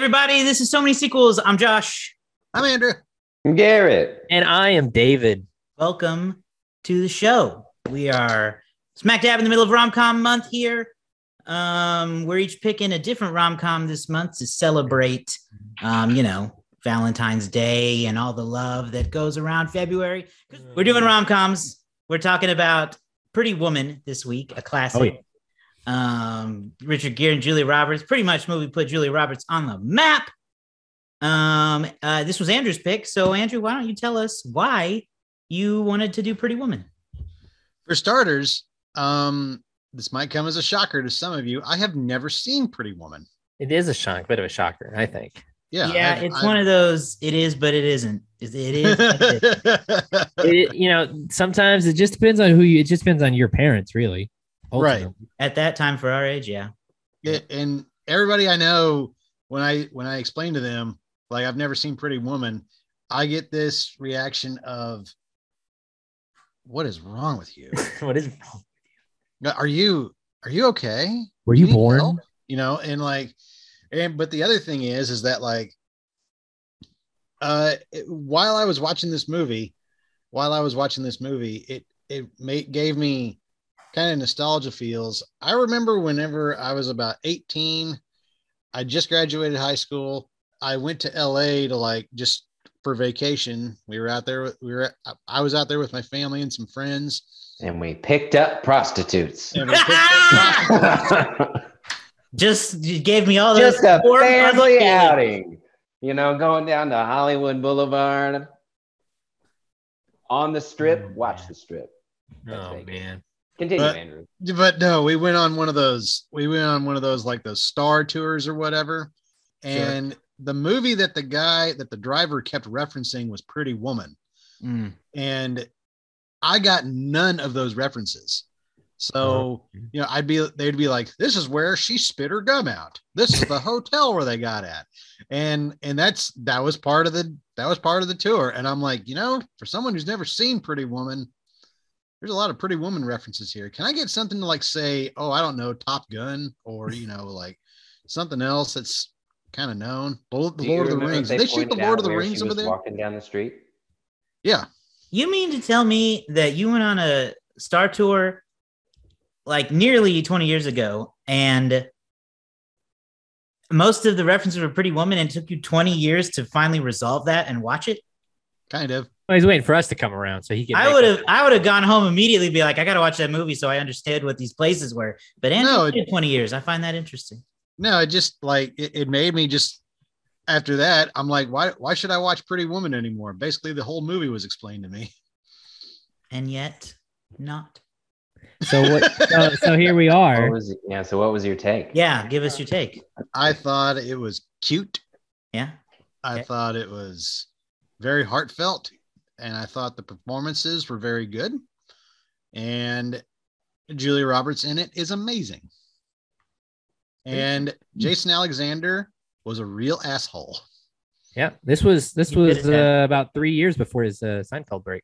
Hey, everybody, this is So Many Sequels. I'm Josh. I'm Andrew. I'm Garrett. And I am David. Welcome to the show. We are smack dab in the middle of rom com month here. Um, we're each picking a different rom com this month to celebrate, um, you know, Valentine's Day and all the love that goes around February. We're doing rom coms. We're talking about Pretty Woman this week, a classic. Oh, yeah. Um, Richard Gere and Julia Roberts. Pretty much movie put Julia Roberts on the map. Um, uh, this was Andrew's pick. So, Andrew, why don't you tell us why you wanted to do Pretty Woman? For starters, um, this might come as a shocker to some of you. I have never seen Pretty Woman. It is a shock, bit of a shocker, I think. Yeah, Yeah, I've- it's I've- one of those. It is, but it isn't. It it is. but it isn't. It, you know, sometimes it just depends on who you. It just depends on your parents, really. Right. At that time, for our age, yeah. Yeah, and everybody I know when I when I explain to them like I've never seen Pretty Woman, I get this reaction of what is wrong with you? what is? Wrong? Are you are you okay? Were you need born? help? You know, and like and but the other thing is is that like uh it- while I was watching this movie, while I was watching this movie, it it made gave me kind of nostalgia feels. I remember whenever I was about 18, I just graduated high school. I went to LA to like just for vacation. We were out there with we were I was out there with my family and some friends. And we picked up prostitutes. And we picked up- Just you gave me all those Just a family feelings. outing. You know, going down to Hollywood Boulevard on the strip. Oh, Watch man. the strip. Oh Vegas. man. Continue, But- Andrew. but no, we went on one of those. We went on one of those like those star tours or whatever. And the movie that the guy that the driver kept referencing was Pretty Woman, Mm. and I got none of those references. So you know, I'd be they'd be like, "This is where she spit her gum out. This is the hotel where they got at," and and that's that was part of the that was part of the tour. And I'm like, you know, for someone who's never seen Pretty Woman, there's a lot of Pretty Woman references here. Can I get something to like say, oh, I don't know, Top Gun, or you know, like something else that's kind of known? Lord, the Lord of the Rings. if Did they shoot the Lord of the Rings over there? Walking down the street. Yeah, You mean to tell me that you went on a Star Tour like nearly 20 years ago and most of the references were Pretty Woman and it took you 20 years to finally resolve that and watch it? kind of. Well, he's waiting for us to come around so he can. I would have I would have gone home immediately be like, I gotta watch that movie so I understood what these places were. But Andrew No, waited 20 years. I find that interesting. No, it just like it, it made me just after that, I'm like, why why should I watch Pretty Woman anymore? Basically, the whole movie was explained to me. And yet not. So what? So, so here we What are. was yeah? So what was your take? Yeah, give us your take. I thought it was cute. Yeah. I Okay. thought it was very heartfelt, and I thought the performances were very good. And Julia Roberts in it is amazing. And Jason Alexander was a real asshole. Yeah, this was this You was uh, about three years before his uh, Seinfeld break,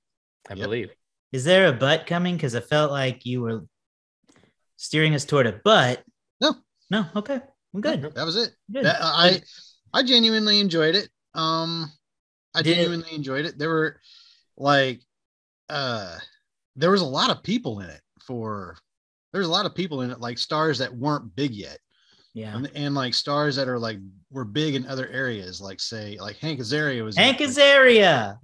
I Yep. believe. Is there a butt coming? Because I felt like you were steering us toward a butt. No. No. Okay. I'm good. That was it. That- I I genuinely enjoyed it. Um, I Did it- genuinely enjoyed it. There were like, uh, there was a lot of people in it. For there's a lot of people in it, like stars that weren't big yet, yeah. and, and like stars that are like were big in other areas, like say like Hank Azaria was Hank Azaria.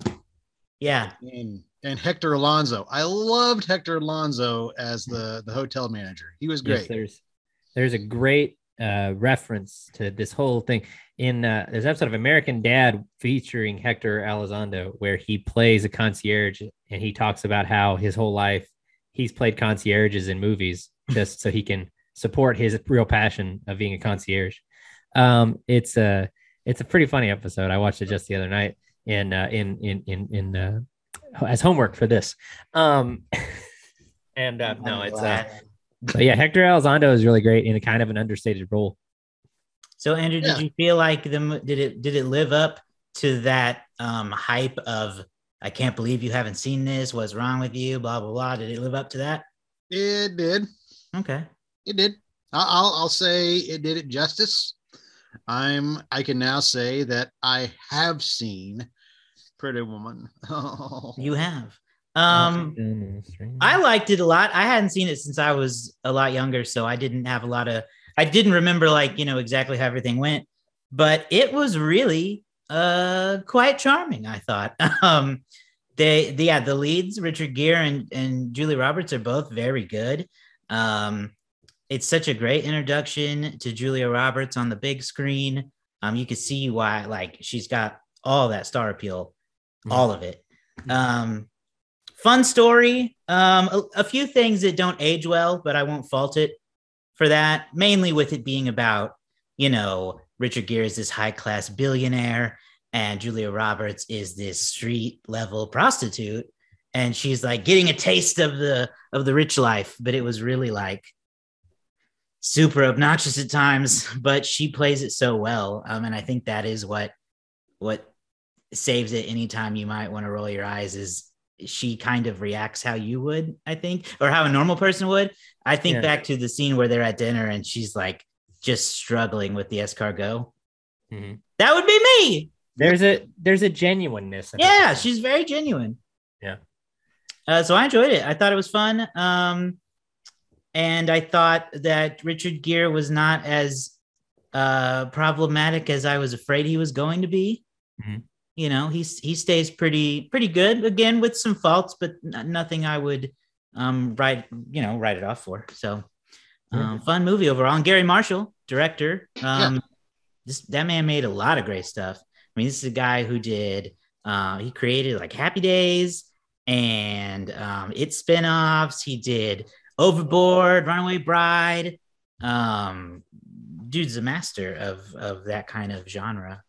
Yeah. and and Hector Elizondo. I loved Hector Elizondo as the the hotel manager. He was Yes, great. there's there's a great uh, reference to this whole thing in uh, there's an episode of American Dad featuring Hector Elizondo where he plays a concierge and he talks about how his whole life he's played concierges in movies just so he can support his real passion of being a concierge. Um, it's a it's a pretty funny episode. I watched it just the other night in uh, in in in in uh, as homework for this. Um, and uh, no, it's uh, but yeah, Hector Elizondo is really great in a kind of an understated role. So Andrew, Yeah. did you feel like the did it did it live up to that um hype of I can't believe you haven't seen this. What's wrong with you? Blah blah blah. Did it live up to that? It did. Okay. It did. I- I'll I'll say it did it justice. I'm I can now say that I have seen Pretty Woman. You have. Um, I liked it a lot. I hadn't seen it since I was a lot younger, so I didn't have a lot of. I didn't remember like you know exactly how everything went, but it was really uh quite charming. I thought. Um, they, the, yeah, the leads Richard Gere and and Julie Roberts are both very good. Um, it's such a great introduction to Julia Roberts on the big screen. Um, you can see why like she's got all that star appeal, all of it. Um, fun story. Um, a, a few things that don't age well, but I won't fault it for that. Mainly with it being about, you know, Richard Gere is this high class billionaire, and Julia Roberts is this street level prostitute, and she's like getting a taste of the of the rich life. But it was really like super obnoxious at times, but she plays it so well. Um, and I think that is what what saves it anytime you might want to roll your eyes is she kind of reacts how you would, I think, or how a normal person would. I think Yeah. back to the scene where they're at dinner and she's like just struggling with the escargot. Mhm. That would be me. There's a there's a genuineness. in it. Yeah, she's very genuine. Yeah. Uh, so I enjoyed it. I thought it was fun. Um, and I thought that Richard Gere was not as uh, problematic as I was afraid he was going to be. Mhm. You know, he's he stays pretty pretty good again with some faults, but nothing I would um, write you know write it off for. So um, fun movie overall. And Garry Marshall, director. Um, this that man made a lot of great stuff. I mean, this is a guy who did uh, he created like Happy Days and um, its spin-offs. He did Overboard, Runaway Bride. Um, dude's a master of of that kind of genre.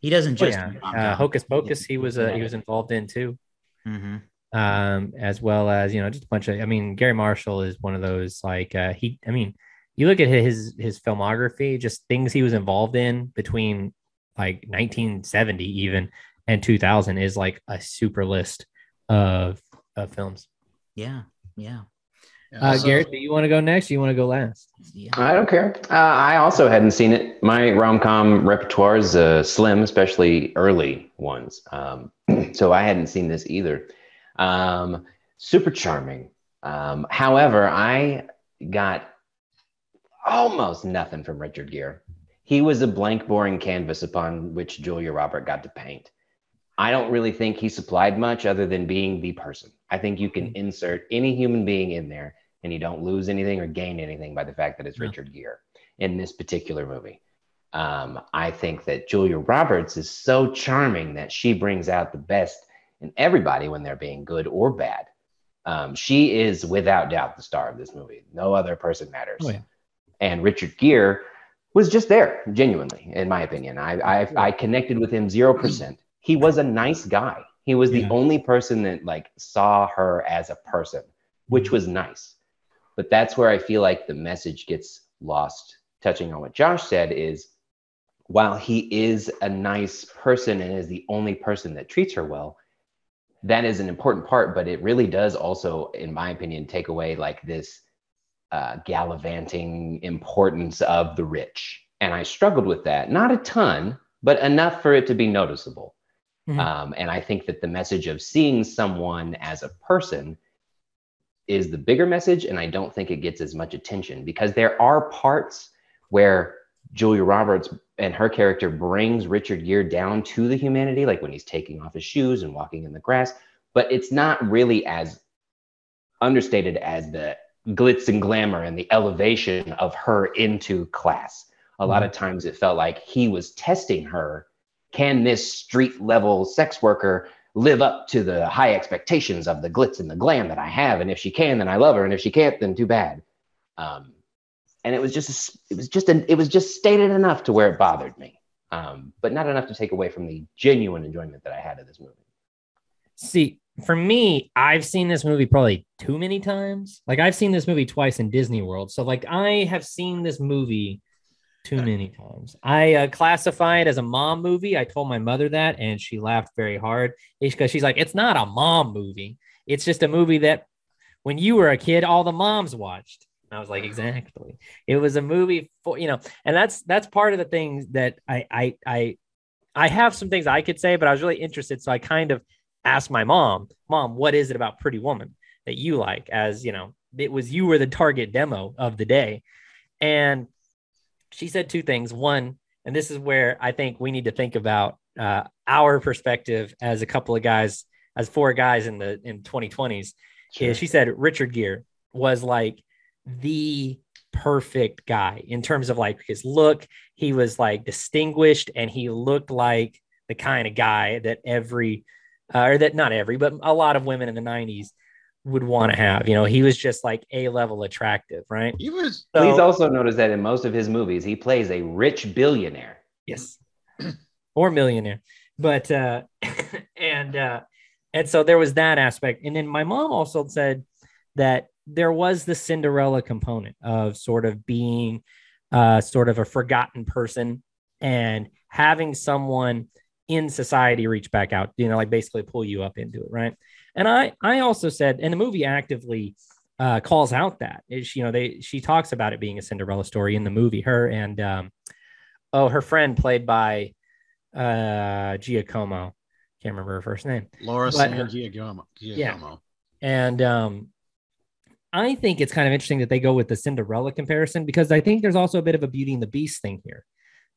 He doesn't Oh, just yeah. Uh, Hocus Pocus, he was uh, he was involved in too. hmm um, as well as you know just a bunch of. I mean, Garry Marshall is one of those like uh, he. I mean, you look at his his filmography, just things he was involved in between like 1970 even and 2000 is like a super list of of films. Yeah, yeah, Uh, So- Garrett, do you want to go next? Or you want to go last? yeah. I don't care. Uh, I also hadn't seen it. My rom com repertoire is uh, slim, especially early ones. Um, so I hadn't seen this either. Um, super charming. Um, however, I got almost nothing from Richard Gere. He was a blank, boring canvas upon which Julia Robert got to paint. I don't really think he supplied much other than being the person. I think you can insert any human being in there and you don't lose anything or gain anything by the fact that it's No. Richard Gere in this particular movie. Um, I think that Julia Roberts is so charming that she brings out the best in everybody when they're being good or bad. Um, she is without doubt the star of this movie. No other person matters. Oh, yeah. And Richard Gere was just there, genuinely, in my opinion. I I, I connected with him zero percent. He was a nice guy. He was the Yeah. only person that like saw her as a person, which was nice. But that's where I feel like the message gets lost. Touching on what Josh said is, while he is a nice person and is the only person that treats her well, that is an important part. But it really does also, in my opinion, take away like this uh, gallivanting importance of the rich. And I struggled with that, not a ton, but enough for it to be noticeable. Mhm. Um, and I think that the message of seeing someone as a person is the bigger message. And I don't think it gets as much attention because there are parts where Julia Roberts and her character brings Richard Gere down to the humanity, like when he's taking off his shoes and walking in the grass. But it's not really as understated as the glitz and glamour and the elevation of her into class. A lot of mm-hmm. times it felt like he was testing her. Can this street level sex worker live up to the high expectations of the glitz and the glam that I have? And if she can, then I love her. And if she can't, then too bad. Um, and it was just, it was just, an, it was just stated enough to where it bothered me, um, but not enough to take away from the genuine enjoyment that I had of this movie. See, for me, I've seen this movie probably too many times. Like I've seen this movie twice in Disney World. So like I have seen this movie too many times. I uh, classify it as a mom movie. I told my mother that and she laughed very hard because she's like, it's not a mom movie. It's just a movie that when you were a kid, all the moms watched. And I was like, exactly. It was a movie for you know, and that's that's part of the things that I I I I have some things I could say, but I was really interested, so I kind of asked my mom, "Mom, what is it about Pretty Woman that you like?" As you know, it was you were the target demo of the day, and she said two things. One, and this is where I think we need to think about uh, our perspective as a couple of guys, as four guys in the in 2020s. Is she said Richard Gere was like the perfect guy in terms of like his look. He was like distinguished and he looked like the kind of guy that every, uh, or that not every, but a lot of women in the 90s would want to have. You know, he was just like a level attractive, right? He was So- Please also notice that in most of his movies, he plays a rich billionaire. Yes. or millionaire. But uh and uh and so there was that aspect. And then my mom also said that there was the Cinderella component of sort of being uh sort of a forgotten person and having someone in society reach back out, you know, like basically pull you up into it, right? And I I also said, and the movie actively uh, calls out that is you know they she talks about it being a Cinderella story in the movie. Her and um, oh her friend played by uh, Giacomo, can't remember her first name, Laura But- San Giacomo. Giacomo. and um, I think it's kind of interesting that they go with the Cinderella comparison because I think there's also a bit of a Beauty and the Beast thing here.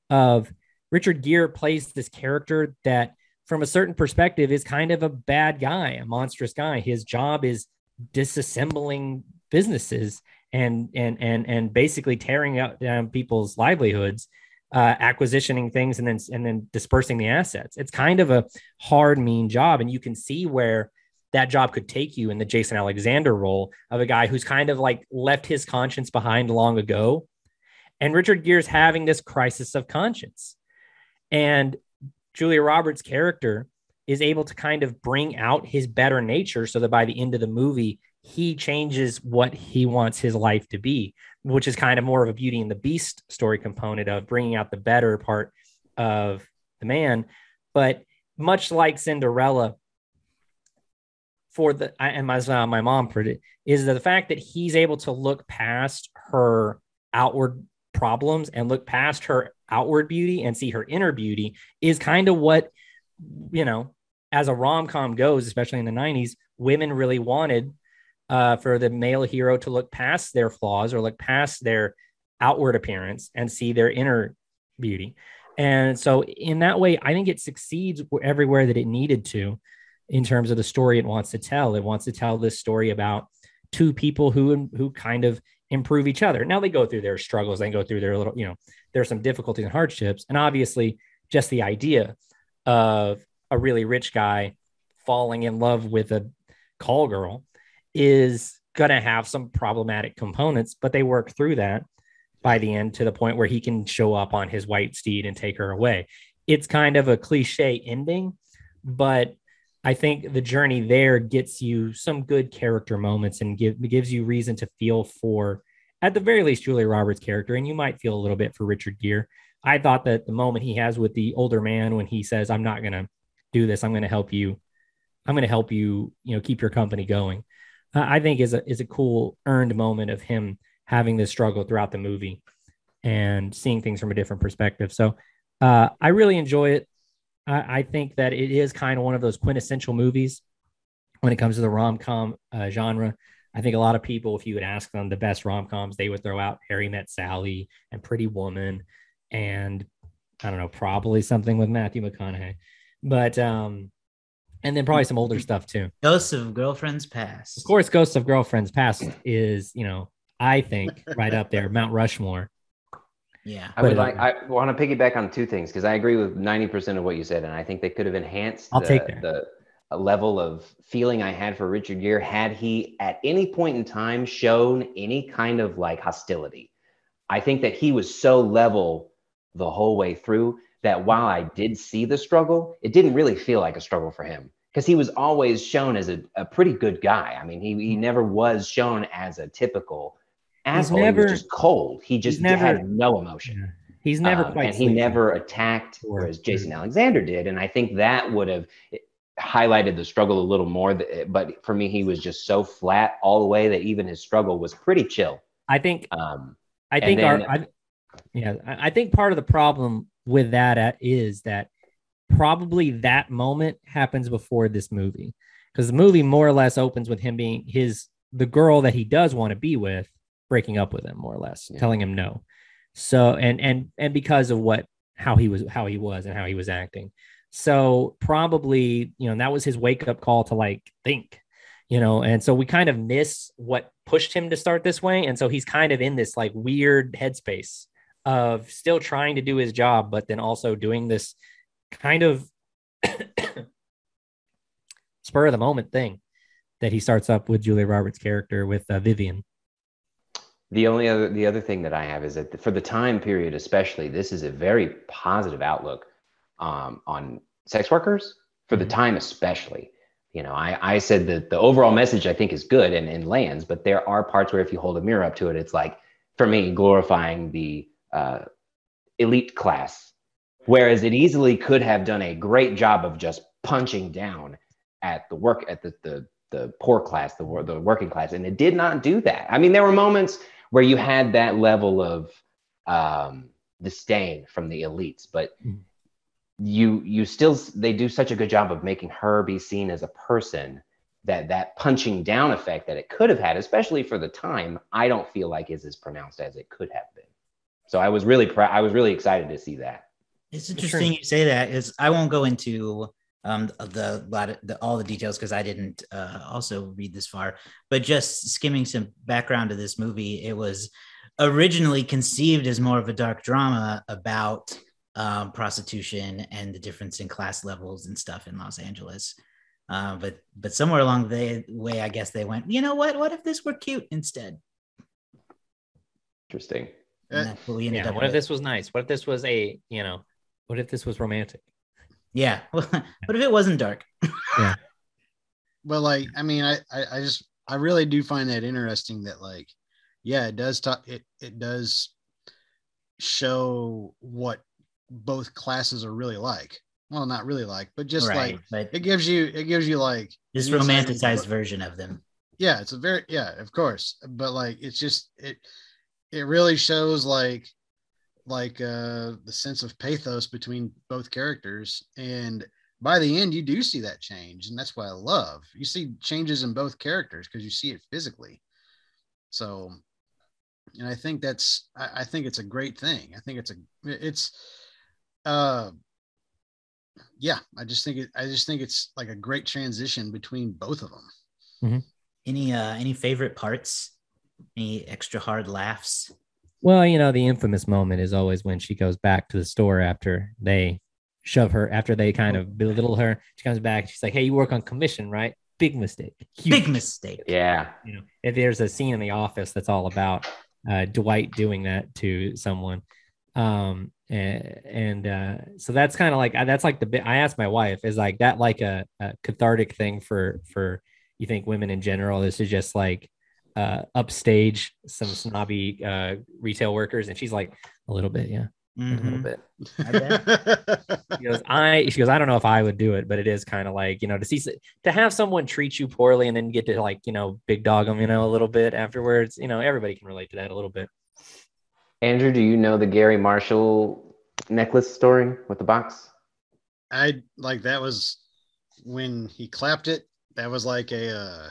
Of Richard Gere plays this character that, from a certain perspective, is kind of a bad guy, a monstrous guy. His job is disassembling businesses and and and and basically tearing out down people's livelihoods, uh, acquisitioning things and then and then dispersing the assets. It's kind of a hard, mean job, and you can see where that job could take you in the Jason Alexander role of a guy who's kind of like left his conscience behind long ago. And Richard Gere's having this crisis of conscience. And Julia Roberts' character is able to kind of bring out his better nature so that by the end of the movie, he changes what he wants his life to be, which is kind of more of a Beauty and the Beast story component of bringing out the better part of the man. But much like Cinderella, for the and my uh, my mom put it is the fact that he's able to look past her outward problems and look past her outward beauty and see her inner beauty is kind of what you know as a rom-com goes especially in the 90s women really wanted uh, for the male hero to look past their flaws or look past their outward appearance and see their inner beauty and so in that way i think it succeeds everywhere that it needed to in terms of the story it wants to tell. It wants to tell this story about two people who who kind of improve each other. Now they go through their struggles, they go through their little, you know, there's some difficulties and hardships, and obviously just the idea of a really rich guy falling in love with a call girl is going to have some problematic components, but they work through that by the end to the point where he can show up on his white steed and take her away. It's kind of a cliche ending, but I think the journey there gets you some good character moments and give, gives you reason to feel for, at the very least, Julia Roberts' character. And you might feel a little bit for Richard Gere. I thought that the moment he has with the older man when he says, I'm not going to do this, I'm going to help you. I'm going to help you, you know, keep your company going. Uh, I think is a is a cool earned moment of him having this struggle throughout the movie and seeing things from a different perspective. So uh, I really enjoy it. I, I think that it is kind of one of those quintessential movies when it comes to the rom com uh, genre. I think a lot of people, if you would ask them the best rom coms, they would throw out Harry Met Sally and Pretty Woman, and I don't know, probably something with Matthew McConaughey, but um, and then probably some older stuff too. Ghosts of Girlfriends Past. Of course, Ghosts of Girlfriends Past is you know I think right up there, Mount Rushmore. Yeah. I would like. I want to piggyback on two things because I agree with ninety percent of what you said, and I think they could have enhanced I'll the, take that. the level of feeling I had for Richard Gere had he at any point in time shown any kind of like hostility. I think that he was so level the whole way through that while I did see the struggle, it didn't really feel like a struggle for him because he was always shown as a, a pretty good guy. I mean, he, he never was shown as a typical asshole. he never- was just cold. He just never- had no emotion. He's never Um, quite. and he never attacked whereas jason alexander did and i think that would have highlighted the struggle a little more but for me he was just so flat all the way that even his struggle was pretty chill I think Um, I think then- our I, yeah, I I think part of the problem with that at- is that probably that moment happens before this movie because the movie more or less opens with him being his the girl that he does want to be with breaking up with him more or less Yeah. telling him no so and and and because of what how he was how he was and how he was acting so probably you know that was his wake up call to like think you know and so we kind of miss what pushed him to start this way and so he's kind of in this like weird headspace of still trying to do his job but then also doing this kind of spur of the moment thing that he starts up with Julia Roberts' character with uh, Vivian. The only other the other thing that I have is that for the time period, especially, this is a very positive outlook um, on sex workers for the Mhm. time, especially. You know, I, I said that the overall message I think is good and, and lands, but there are parts where if you hold a mirror up to it, it's like for me glorifying the uh, elite class, whereas it easily could have done a great job of just punching down at the work at the the, the poor class, the the working class, and it did not do that. I mean, there were moments where you had that level of um, disdain from the elites, but Mhm. you you still they do such a good job of making her be seen as a person that that punching down effect that it could have had, especially for the time, I don't feel like is as pronounced as it could have been. So I was really proud. I was really excited to see that. It's Sure. interesting you say that. Is I won't go into um the lot of the, all the details because I didn't uh, also read this far, but just skimming some background to this movie, it was originally conceived as more of a dark drama about um, prostitution and the difference in class levels and stuff in Los Angeles. Uh, but but somewhere along the way, I guess they went, you know what? What if this were cute instead? Interesting. And that's what we ended Yeah. up What if this was nice? What if this was a, you know, what if this was romantic? Yeah. but if it wasn't dark? Yeah. But like i mean I, I i just i really do find that interesting that like yeah it does talk it it does show what both classes are really like well not really like but just right. like but it gives you it gives you like this an insight into romanticized version of them. yeah it's a very yeah of course but like it's just it it really shows like like uh the sense of pathos between both characters and by the end you do see that change and that's what i love. You see changes in both characters because you see it physically. So and i think that's I, I think it's a great thing. I think it's a it's uh yeah i just think it i just think it's like a great transition between both of them Any uh any favorite parts? Any extra hard laughs? Well, you know, the infamous moment is always when she goes back to the store after they shove her, after they kind of belittle her. She comes back. She's like, "Hey, you work on commission, right? Big mistake. Huge. Big mistake. Yeah. You know, if there's a scene in the office that's all about uh, Dwight doing that to someone. Um, and, and uh, so that's kind of like that's like the bit. I asked my wife, is like that like a, a cathartic thing for for you think women in general? This is just like uh, upstage some snobby uh, retail workers, and she's like a little bit, yeah, a little Mhm. bit. I bet. She goes, I. She goes, I don't know if I would do it, but it is kind of like you know to see to have someone treat you poorly and then get to like you know big dog them, you know, a little bit afterwards. You know, everybody can relate to that a little bit. Andrew, do you know the Garry Marshall necklace story with the box? I like that was when he clapped it. That was like a uh,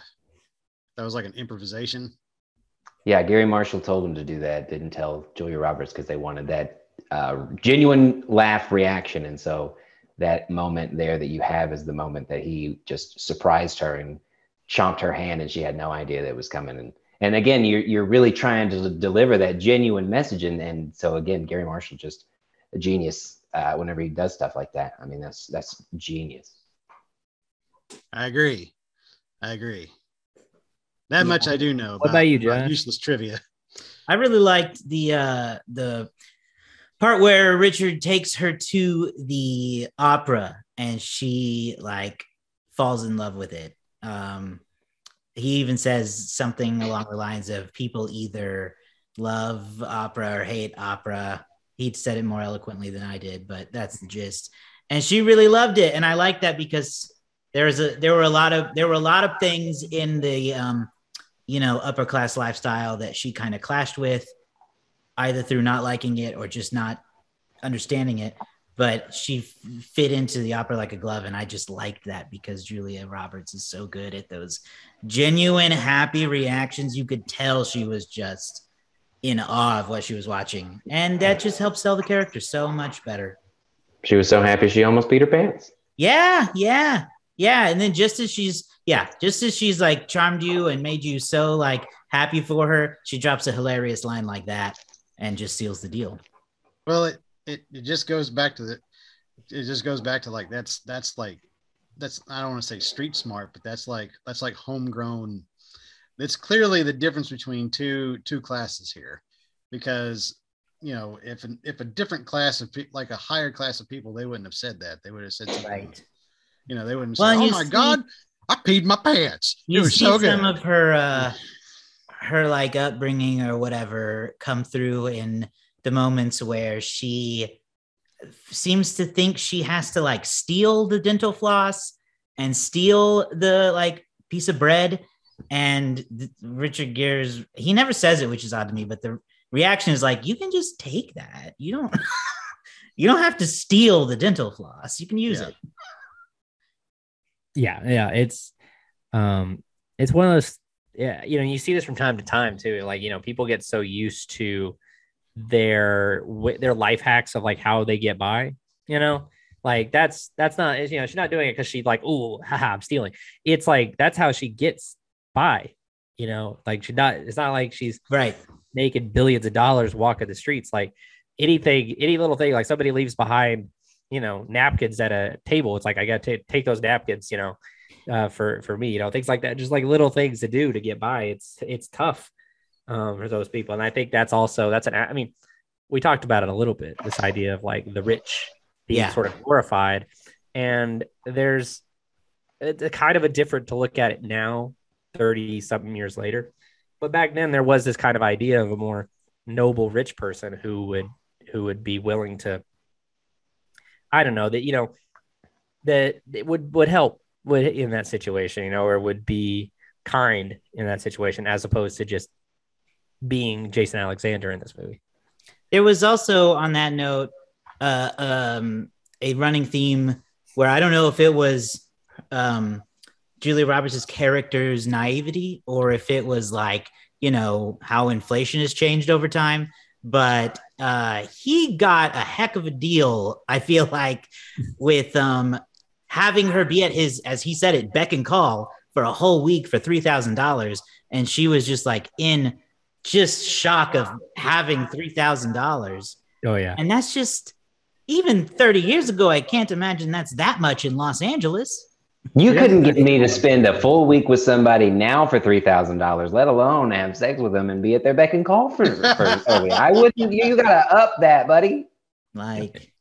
that was like an improvisation. Yeah, Garry Marshall told him to do that. Didn't tell Julia Roberts because they wanted that uh, genuine laugh reaction, and so that moment there that you have is the moment that he just surprised her and chomped her hand, and she had no idea that it was coming. And and again, you're you're really trying to deliver that genuine message, and and so again, Garry Marshall just a genius uh, whenever he does stuff like that. I mean, that's that's genius. I agree. I agree. That much I do know. What about you, Josh? Useless trivia. I really liked the uh the part where Richard takes her to the opera and she like falls in love with it. Um he even says something along the lines of people either love opera or hate opera. He'd said it more eloquently than I did, but that's the gist. And she really loved it. And I like that because there's a there were a lot of there were a lot of things in the um you know, upper class lifestyle that she kind of clashed with, either through not liking it or just not understanding it. But she f- fit into the opera like a glove, and I just liked that because Julia Roberts is so good at those genuine happy reactions. You could tell she was just in awe of what she was watching, and that just helped sell the character so much better. She was so happy she almost peed her pants. Yeah, yeah, yeah. And then just as she's yeah, just as she's like charmed you and made you so like happy for her, she drops a hilarious line like that and just seals the deal. Well, it, it it just goes back to the it just goes back to like that's that's like that's I don't want to say street smart, but that's like that's like homegrown. It's clearly the difference between two two classes here, because you know if an, if a different class of people like a higher class of people they wouldn't have said that they would have said something Right. You know they wouldn't Well, say oh my see- god I peed my pants. It You was see so good. some of her uh her like upbringing or whatever come through in the moments where she seems to think she has to like steal the dental floss and steal the like piece of bread. And th- richard gere's he never says it which is odd to me but the reaction is like you can just take that. You don't you don't have to steal the dental floss. You can use Yeah. it yeah yeah it's um it's one of those yeah you know you see this from time to time too like you know people get so used to their their life hacks of like how they get by you know? Like that's that's not you know she's not doing it because she's like oh haha i'm stealing. It's like that's how she gets by you know? Like she's not it's not like she's right. making billions of dollars walking the streets. Like anything any little thing like somebody leaves behind you know napkins at a table. It's like i gotta ta- take those napkins you know uh, for for me you know things like that. Just like little things to do to get by. It's it's tough um, for those people. And i think that's also that's an i mean we talked about it a little bit this idea of like the rich being Yeah. sort of glorified. And there's it's a kind of a different to look at it now 30 something years later. But back then there was this kind of idea of a more noble rich person who would who would be willing to i don't know that you know that it would would help would in that situation you know or would be kind in that situation as opposed to just being jason alexander in this movie There was also on that note uh, um, a running theme where I don't know if it was um, Julia Roberts' character's naivety or if it was like you know how inflation has changed over time. But uh, he got a heck of a deal. I feel like with um, having her be at his, as he said it, beck and call for a whole week for three thousand dollars, and she was just like in just shock of having three thousand dollars, oh yeah and that's just even thirty years ago. I can't imagine that's that much in Los Angeles. You Yeah. couldn't get me to spend a full week with somebody now for three thousand dollars, let alone have sex with them and be at their beck and call for. for oh, yeah. I wouldn't. You, you gotta up that, buddy. Like,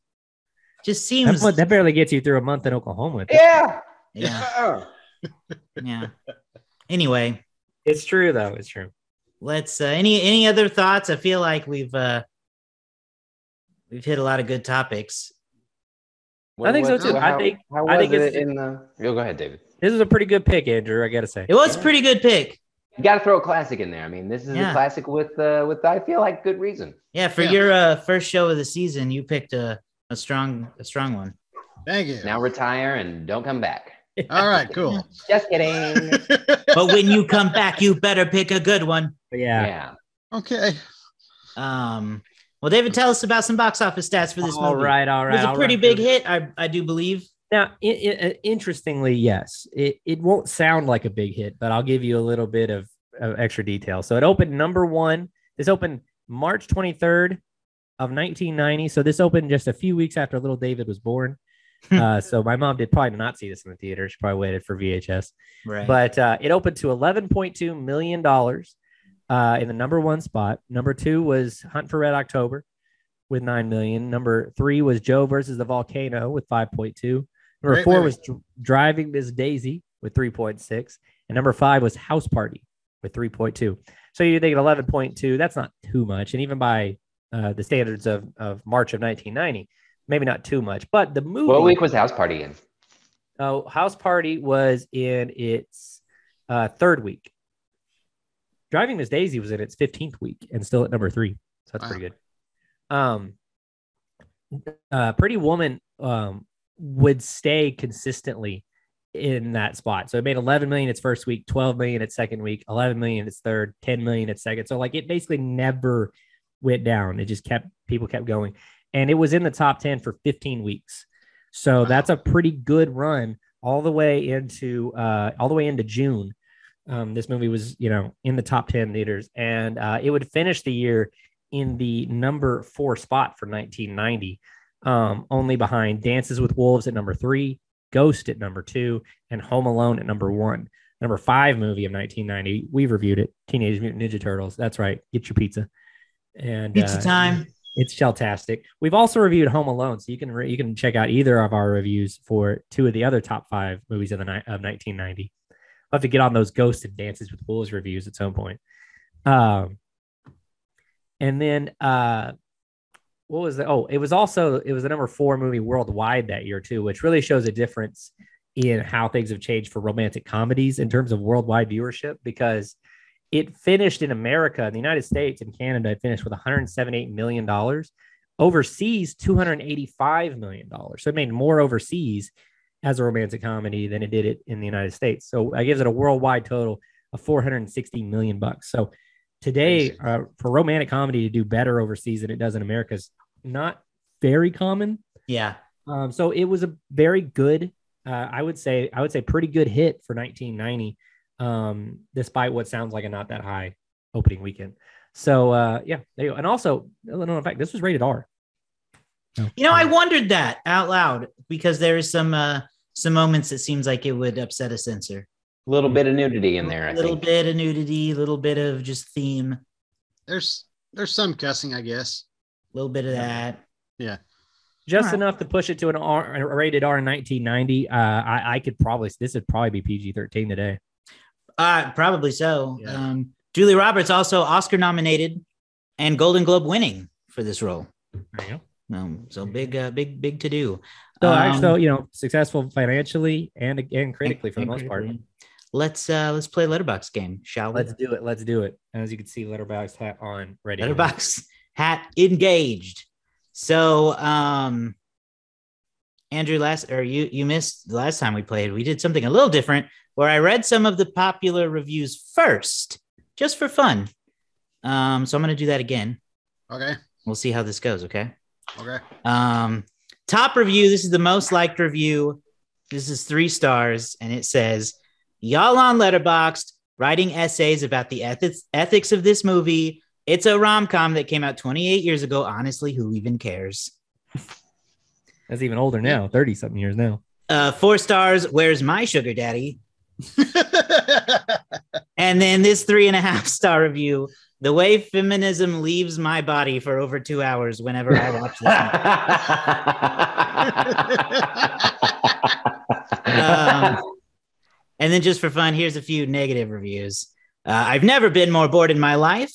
just that, seems, that barely gets you through a month in oklahoma Yeah. yeah, yeah. Anyway, it's true though it's true let's. Uh, any any other thoughts? I feel like we've uh, we've hit a lot of good topics. I think so, too. I think- How I was think it's- it in the? Yo, go ahead, David. this is a pretty good pick andrew i gotta say It was a Yeah. pretty good pick. You got to throw a classic in there. I mean, this is Yeah. a classic with uh, with I feel like good reason. Yeah, for Yeah. your uh, first show of the season, you picked a, a strong a strong one. thank you Now retire and don't come back. all right cool Just kidding. But when you come back, you better pick a good one. Yeah yeah. okay Um, well, David, tell us about some box office stats for this all movie. right all It was a pretty run big hit, I, I do believe. Now, i i interestingly, yes, it, it won't sound like a big hit, but I'll give you a little bit of, of extra detail. So it opened number one. This opened March 23rd of 1990. So this opened just a few weeks after little David was born. uh, so my mom did probably not see this in the theater. She probably waited for VHS. Right. But uh, it opened to 11.2 million dollars uh, in the number one spot. Number two was Hunt for Red October with nine million. Number three was Joe versus the Volcano with 5.2. Number Great four movie. was Dr- Driving Miss Daisy with 3.6, and number five was House Party with 3.2. So you think 11.2? That's not too much, and even by uh, the standards of of March of 1990, maybe not too much. But the movie. What week was House Party in? Oh, House Party was in its uh, third week. Driving Miss Daisy was in its 15th week and still at number three. So that's Wow. pretty good. Um, uh, Pretty Woman um, would stay consistently in that spot. So it made 11 million its first week, 12 million its second week, 11 million its third, 10 million its second. So like it basically never went down. It just kept people kept going, and it was in the top 10 for 15 weeks. So Wow. that's a pretty good run all the way into uh, all the way into June. Um, this movie was, you know, in the top 10 theaters, and uh, it would finish the year in the number four spot for 1990, um, only behind Dances with Wolves at number three, Ghost at number two, and Home Alone at number one. Number five movie of 1990, we've reviewed it. Teenage Mutant Ninja Turtles. That's right. Get your pizza. And Pizza uh, time. it's shelltastic. We've also reviewed Home Alone, so you can re- you can check out either of our reviews for two of the other top five movies of the night of 1990. I'll have to get on those Ghost and Dances with Wolves reviews at some point. Um, and then uh, what was the? Oh, it was also it was the number four movie worldwide that year too, which really shows a difference in how things have changed for romantic comedies in terms of worldwide viewership because it finished in America, in the United States, and Canada, it finished with 178 million dollars. Overseas, 285 million dollars. So it made more overseas as a romantic comedy than it did it in the United States. So that gives it a worldwide total of 460 million bucks. So today, uh, for romantic comedy to do better overseas than it does in America is not very common. Yeah. Um, so it was a very good, uh, I would say, I would say pretty good hit for 1990, um, despite what sounds like a not that high opening weekend. So uh, yeah, there you go. And also, in fact, this was rated R. You know, I wondered that out loud because there is some uh some moments it seems like it would upset a censor. A little bit of nudity in there, A little bit of nudity, a little bit of just theme, There's there's some cussing, I guess. A little bit of that. Yeah. Just Alright. enough to push it to an R, a rated R in 1990. Uh, I, I could probably this would probably be PG 13 today. Uh probably so. Yeah. Um Julie Roberts also Oscar nominated and Golden Globe winning for this role. There you go. Um, so big uh big big to do. So Um, actually, so, you know, successful financially and and critically for the most part. Let's uh let's play letterboxd game, shall we? Let's do it. Let's do it. As you can see, Letterboxd hat on ready. letterboxd hat engaged. So um Andrew last or you you missed the last time we played. We did something a little different where I read some of the popular reviews first, just for fun. Um, so I'm gonna do that again. Okay. We'll see how this goes, okay? Okay. Um, top review. This is the most liked review. This is three stars, and it says, "Y'all on Letterboxd writing essays about the ethics ethics of this movie. It's a rom com that came out 28 years ago. Honestly, who even cares?" That's even older now, 30 something years now. Uh, four stars. Where's my sugar daddy? And then this three and a half star review. The way feminism leaves my body for over two hours whenever I watch this. movie. um, and then just for fun, here's a few negative reviews. Uh, I've never been more bored in my life.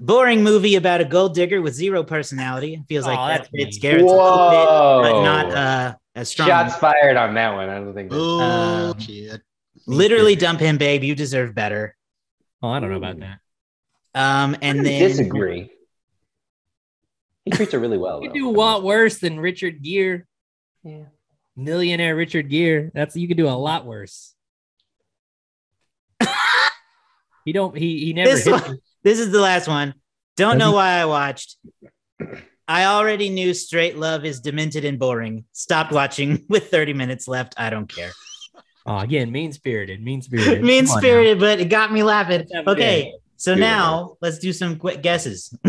Boring movie about a gold digger with zero personality. Feels like Aw, that fits mean. Garrett's a bit, but not uh, as strong. Shots fired on that one. I don't think. That, oh Um, shit. Literally dump him, babe. You deserve better. Oh, I don't know about that. Um, and I then disagree. He treats her really well. You though. do a lot worse than Richard Gere, Yeah. millionaire Richard Gere. That's you could do a lot worse. he don't. He he never This one- This is the last one. Don't know why I watched. I already knew straight love is demented and boring. Stopped watching with 30 minutes left. I don't care. Oh, again, mean spirited, mean spirited, Mean spirited, but it got me laughing. Let's Okay, so Do it. now let's do some quick guesses.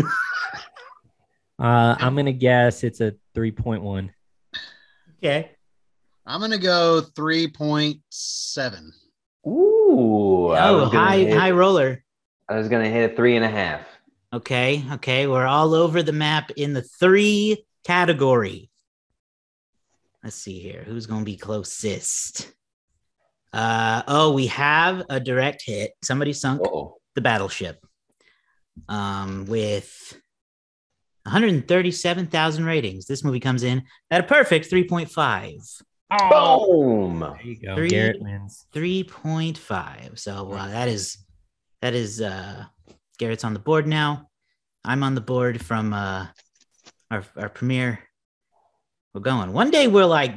Uh, I'm gonna guess it's a 3.1. Okay. I'm gonna go 3.7. Ooh. Oh, high hit- high roller. I was gonna hit a three and a half. Okay, okay, we're all over the map in the three category. Let's see here. Who's going to be closest? Uh oh, we have a direct hit. Somebody sunk Oh. The battleship. Um with 137,000 ratings. This movie comes in at a perfect 3.5. Boom. There you go. Three- Garrett wins. 3.5. So uh, that is that is uh Garrett's on the board now. I'm on the board from uh our our premiere. We're going. One day we'll like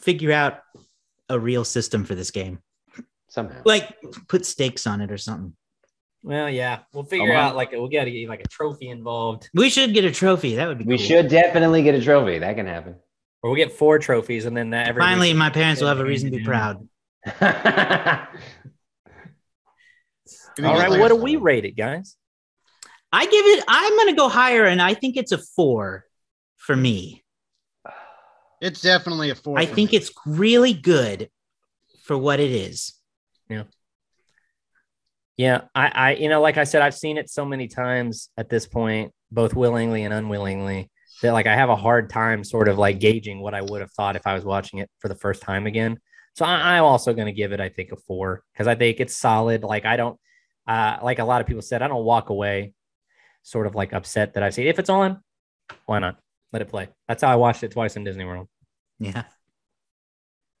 figure out a real system for this game. Somehow. Like put stakes on it or something. Well, yeah, we'll figure Come out like we'll get a, like a trophy involved, We should get a trophy. That would be We cool. should definitely get a trophy. That can happen. or we'll get four trophies, and then that every Finally, week- my parents will have a reason to be proud. If you All get right, like what do we rate it, guys? I give it, I'm going to go higher, and I think it's a four for me. It's definitely a four. I for think me. it's really good for what it is. Yeah, I, I, you know, like I said, I've seen it so many times at this point, both willingly and unwillingly, that like I have a hard time sort of like gauging what I would have thought if I was watching it for the first time again. So I, I'm also going to give it, I think, a four because I think it's solid. Like I don't, uh, like a lot of people said, I don't walk away sort of like upset that I've seen. If it's on, why not? Let it play. That's how I watched it twice in Disney World. Yeah.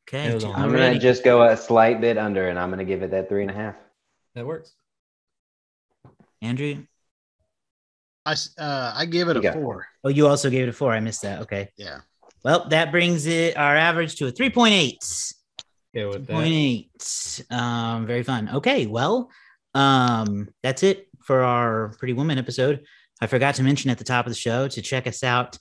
Okay. It was on. I'm I'm gonna just go a slight bit under, and I'm gonna give it that three and a half. That works. Andrew. I, uh, I give it You a got four. Oh, you also gave it a four. I missed that. Okay. Yeah. Well, that brings it our average to a 3.8. Good with Point eight. Um, very fun. Okay, well, um, that's it for our Pretty Woman episode. I forgot to mention at the top of the show to check us out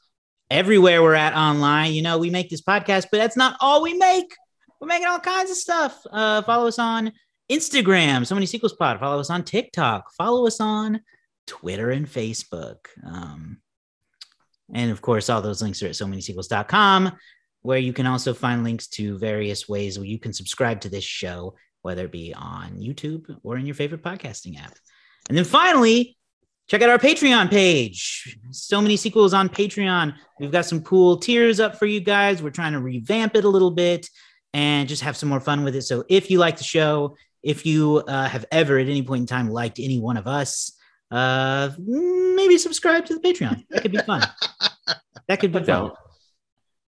everywhere we're at online. You know, we make this podcast, but that's not all we make. We're making all kinds of stuff. Uh, follow us on Instagram, so many sequels pod. Follow us on TikTok. Follow us on Twitter and Facebook. Um, and of course, all those links are at so many sequels.com where you can also find links to various ways where you can subscribe to this show, whether it be on YouTube or in your favorite podcasting app. And then finally, check out our Patreon page. So many sequels on Patreon. We've got some cool tiers up for you guys. We're trying to revamp it a little bit and just have some more fun with it. So if you like the show, if you uh, have ever at any point in time liked any one of us, uh, maybe subscribe to the Patreon. That could be fun. That could be But fun. don't.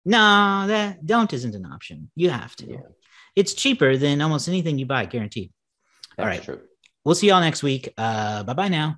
No, that don't isn't an option. You have to. Yeah. It's cheaper than almost anything you buy, guaranteed. That's right. true. We'll see y'all next week. Uh, bye bye now.